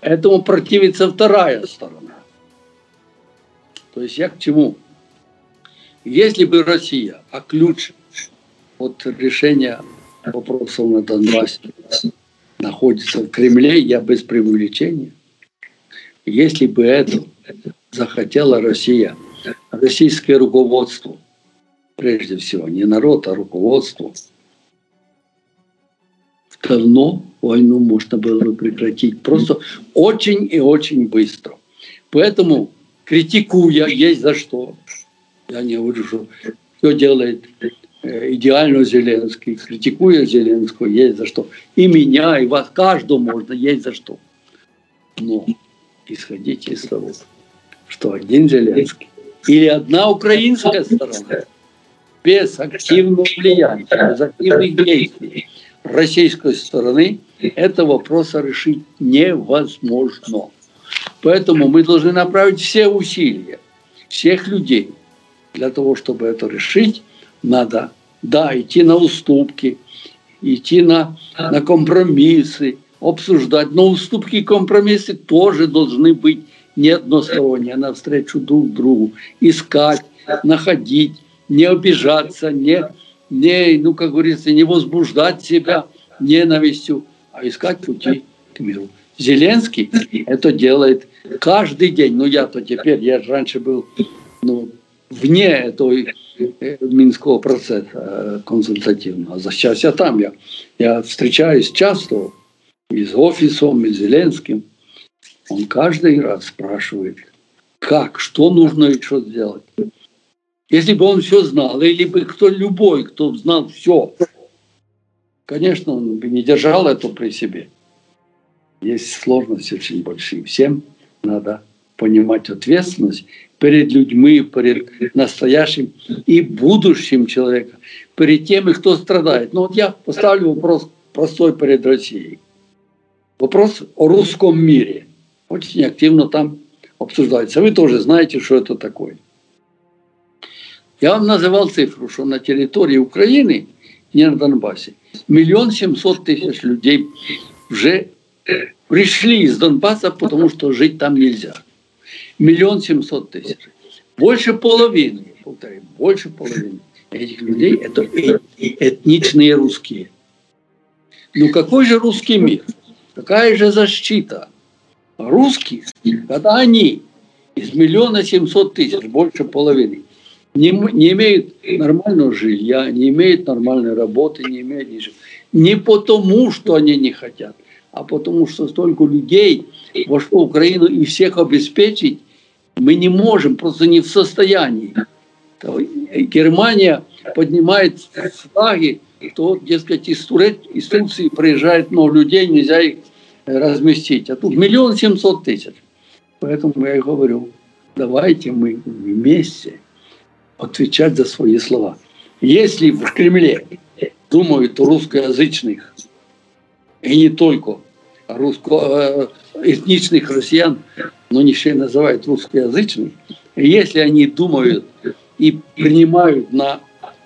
этому противится вторая сторона. То есть я к чему? Если бы Россия, а ключ от решения вопросов на Донбассе находится в Кремле, я без преувеличения, если бы это захотела Россия, российское руководство, прежде всего, не народ, а руководство, давно войну можно было бы прекратить. Просто очень и очень быстро. Поэтому, критикуя, есть за что. Я не говорю, все делает э, идеально Зеленский. Критикуя Зеленского, есть за что. И меня, и вас, каждому можно, есть за что. Но исходите из того, что один Зеленский или одна украинская сторона без активного влияния, без активных действий российской стороны этого вопроса решить невозможно. Поэтому мы должны направить все усилия всех людей для того, чтобы это решить. Надо, да, идти на уступки, идти на, на компромиссы, обсуждать. Но уступки и компромиссы тоже должны быть не односторонние, а навстречу друг другу. Искать, находить, не обижаться, не, не ну, как говорится, не возбуждать себя ненавистью, а искать пути к миру. Зеленский это делает каждый день. Ну, я-то теперь, я же раньше был ну, вне этого э, Минского процесса э, консультативного. А сейчас я там, я, я встречаюсь часто и с офисом, и с Зеленским. Он каждый раз спрашивает, как, что нужно еще сделать. Если бы он все знал, или бы кто любой, кто знал все, конечно, он бы не держал это при себе. Есть сложности очень большие. Всем надо понимать ответственность перед людьми, перед настоящим и будущим человеком, перед теми, кто страдает. Но вот я поставлю вопрос простой перед Россией. Вопрос о русском мире. Очень активно там обсуждается. Вы тоже знаете, что это такое. Я вам называл цифру, что на территории Украины, не на Донбассе, миллион семьсот тысяч людей уже пришли из Донбасса, потому что жить там нельзя. Миллион семьсот тысяч. Больше половины, повторяю, больше половины этих людей – это этничные русские. Ну какой же русский мир? Какая же защита русских, когда они из миллиона семьсот тысяч, больше половины, не, не имеют нормального жилья, не имеют нормальной работы, не имеют ничего. Не потому, что они не хотят, а потому, что столько людей вошло в Украину и всех обеспечить мы не можем, просто не в состоянии. Германия поднимает флаги, что, дескать, из, Туре... из Турции приезжает много людей, нельзя их разместить. А тут миллион семьсот тысяч. Поэтому я и говорю, давайте мы вместе отвечать за свои слова. Если в Кремле думают русскоязычных, и не только русско, э, этничных россиян, но не еще называют русскоязычных, если они думают и принимают на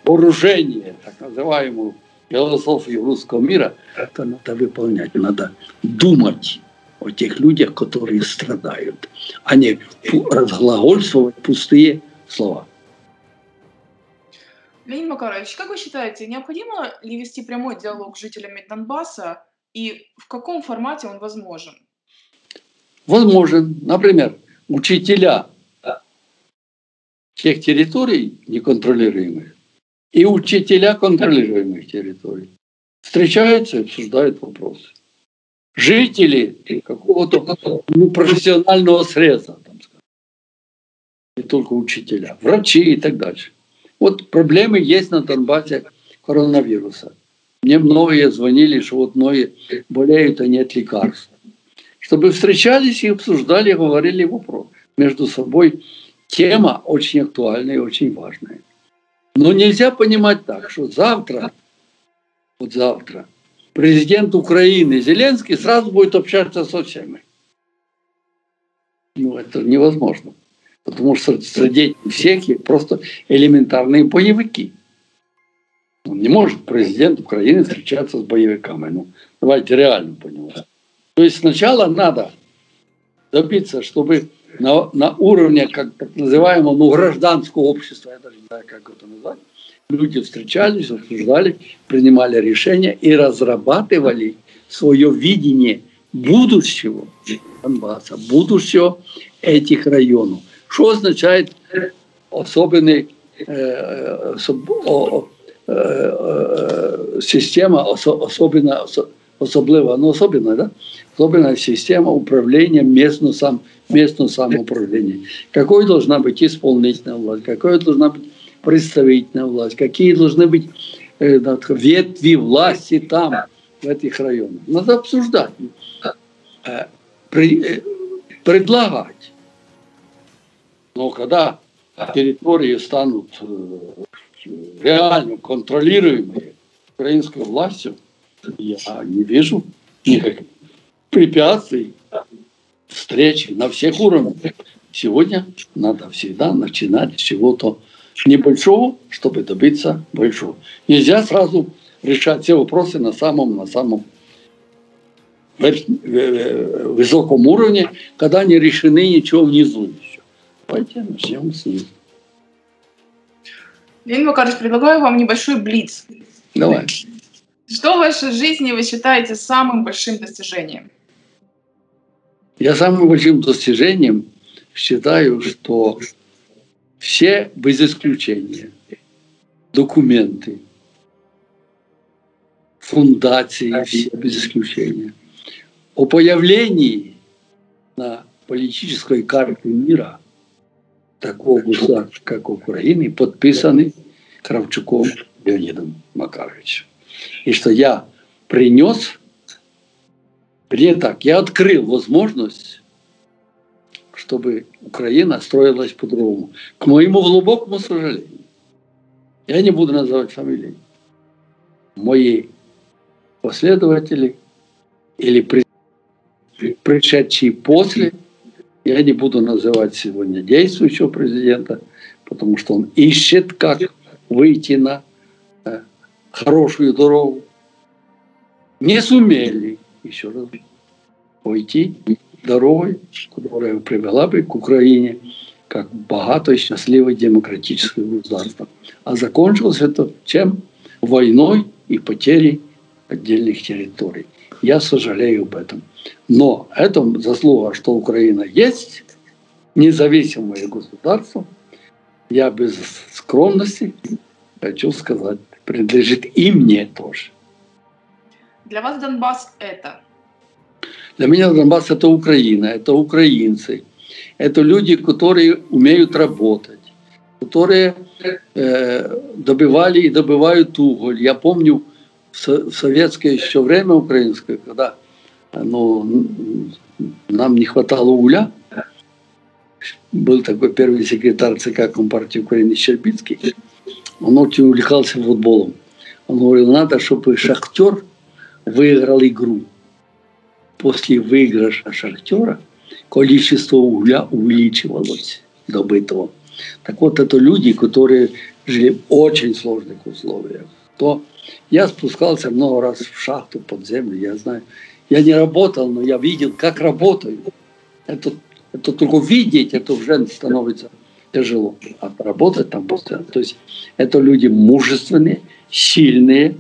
вооружение так называемую философию русского мира, то надо выполнять, надо думать о тех людях, которые страдают, а не разглагольствовать пустые слова. Леонид Макарович, как вы считаете, необходимо ли вести прямой диалог с жителями Донбасса и в каком формате он возможен? Возможен. Например, учителя тех территорий неконтролируемых и учителя контролируемых территорий встречаются и обсуждают вопросы. Жители какого-то ну, профессионального среза, там, не только учителя, врачи и так дальше. Вот проблемы есть на Донбассе коронавируса. Мне многие звонили, что вот многие болеют, а нет лекарств. Чтобы встречались и обсуждали, говорили вопрос между собой. Тема очень актуальная и очень важная. Но нельзя понимать так, что завтра, вот завтра, президент Украины Зеленский сразу будет общаться со всеми. Ну, это невозможно. Потому что среди всех просто элементарные боевики. Он не может президент Украины встречаться с боевиками. Ну, давайте реально понимать. То есть сначала надо добиться, чтобы на, на уровне как так называемого ну, гражданского общества, я даже не знаю, как это назвать, люди встречались, обсуждали, принимали решения и разрабатывали свое видение будущего Донбасса, будущего этих районов. Что означает особенный э, особ, Е, е, система особенно, особлива, ну особенная, да? Особенная система управления местно, сам, местно самоуправления. Какой должна быть исполнительная власть, какой должна быть представительная власть, какие должны быть э, ветви власти там, в этих районах. Надо обсуждать, э, при, э, предлагать. Но когда территории станут э, реально контролируемые украинской властью, я не вижу никаких препятствий встречи на всех уровнях. Сегодня надо всегда начинать с чего-то небольшого, чтобы добиться большого. Нельзя сразу решать все вопросы на самом, на самом высоком уровне, когда не решены ничего внизу еще. Давайте начнем снизу. Леонид Макарович, предлагаю вам небольшой блиц. Давай. Что в вашей жизни вы считаете самым большим достижением? Я самым большим достижением считаю, что все без исключения документы, фундации, все без исключения, о появлении на политической карте мира такого государства, как Украины, подписаны Кравчуком Леонидом Макаровичем. И что я принес, вернее так, я открыл возможность, чтобы Украина строилась по-другому. К моему глубокому сожалению, я не буду называть фамилии, мои последователи или пришедшие после, я не буду называть сегодня действующего президента, потому что он ищет, как выйти на э, хорошую дорогу. Не сумели, еще раз, уйти дорогой, которая привела бы к Украине как богатой, счастливой демократическое государство. А закончилось это чем? Войной и потерей отдельных территорий. Я сожалею об этом. Но это заслуга, что Украина есть, независимое государство. Я без скромности хочу сказать, принадлежит и мне тоже. Для вас Донбасс это? Для меня Донбасс это Украина, это украинцы. Это люди, которые умеют работать, которые э, добивали и добывают уголь. Я помню в советское еще время украинское, когда ну, нам не хватало угля, был такой первый секретарь ЦК Компартии Украины Щербицкий, он очень увлекался футболом. Он говорил, надо, чтобы Шахтер выиграл игру. После выигрыша Шахтера количество угля увеличивалось добытого. Так вот, это люди, которые жили в очень сложных условиях. То я спускался много раз в шахту под землю, я знаю. Я не работал, но я видел, как работают. Это, это только видеть, это уже становится тяжело. А работать там постоянно. То есть это люди мужественные, сильные,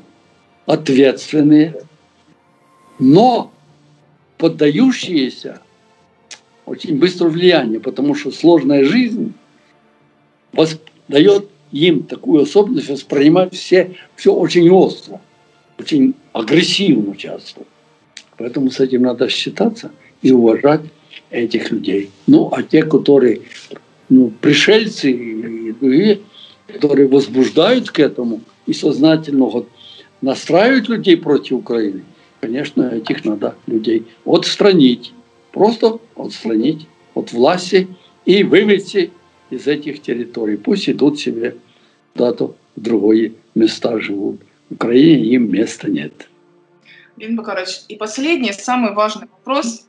ответственные, но поддающиеся очень быстро влиянию, потому что сложная жизнь дает им такую особенность воспринимать все, все очень остро, очень агрессивно часто. Поэтому с этим надо считаться и уважать этих людей. Ну, а те, которые ну, пришельцы и другие, которые возбуждают к этому и сознательно вот, настраивают людей против Украины, конечно, этих надо людей отстранить. Просто отстранить от власти и вывести из этих территорий. Пусть идут себе куда-то в другие места живут. В Украине им места нет. Лин Бакарович, и последний, самый важный вопрос.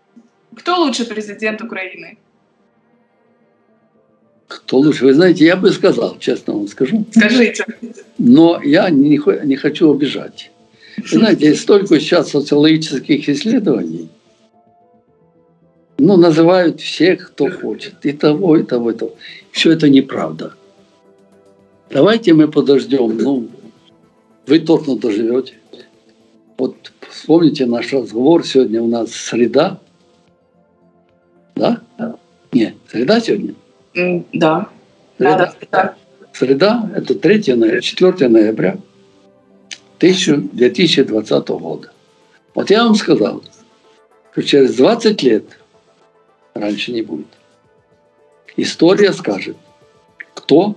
Кто лучший президент Украины? Кто лучше? Вы знаете, я бы сказал, честно вам скажу. Скажите. Но я не, не хочу обижать. Вы знаете, есть столько сейчас социологических исследований, ну, называют всех, кто хочет. И того, и того, и того. Все это неправда. Давайте мы подождем. Ну, вы точно доживете. Вот вспомните наш разговор. Сегодня у нас среда. Да? Нет, среда сегодня? Да. Среда. Да, Среда – это 3 ноября, 4 ноября 2020 года. Вот я вам сказал, что через 20 лет – раньше не будет. История скажет, кто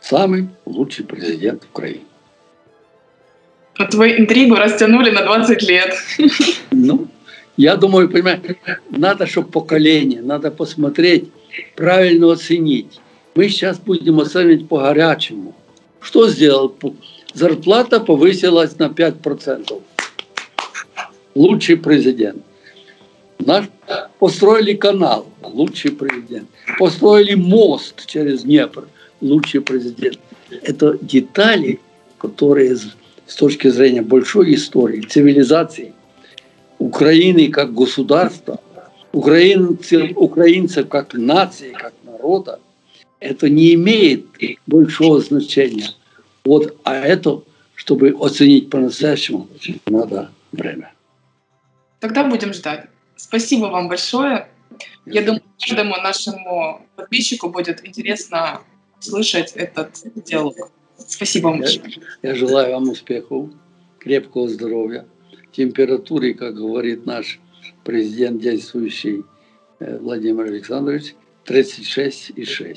самый лучший президент Украины. А твою интригу растянули на 20 лет. Ну, я думаю, понимаете, надо, чтобы поколение, надо посмотреть, правильно оценить. Мы сейчас будем оценивать по-горячему. Что сделал? Зарплата повысилась на 5%. Лучший президент. Наш, построили канал, лучший президент. Построили мост через Днепр, лучший президент. Это детали, которые с точки зрения большой истории, цивилизации, Украины как государства, украинцев, украинцев как нации, как народа, это не имеет большого значения. Вот, а это, чтобы оценить по-настоящему, надо время. Тогда будем ждать. Спасибо вам большое. Я думаю, каждому нашему подписчику будет интересно слышать этот диалог. Спасибо вам большое. Я, я желаю вам успехов, крепкого здоровья, температуры, как говорит наш президент действующий э, Владимир Александрович, 36,6.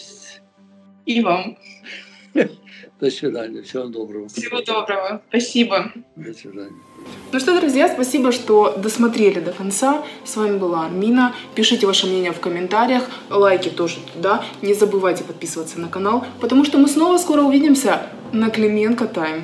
И вам. До свидания. Всего доброго. Всего доброго. Спасибо. До свидания. Ну что, друзья, спасибо, что досмотрели до конца. С вами была Армина. Пишите ваше мнение в комментариях, лайки тоже туда. Не забывайте подписываться на канал, потому что мы снова скоро увидимся на Клименко Тайм.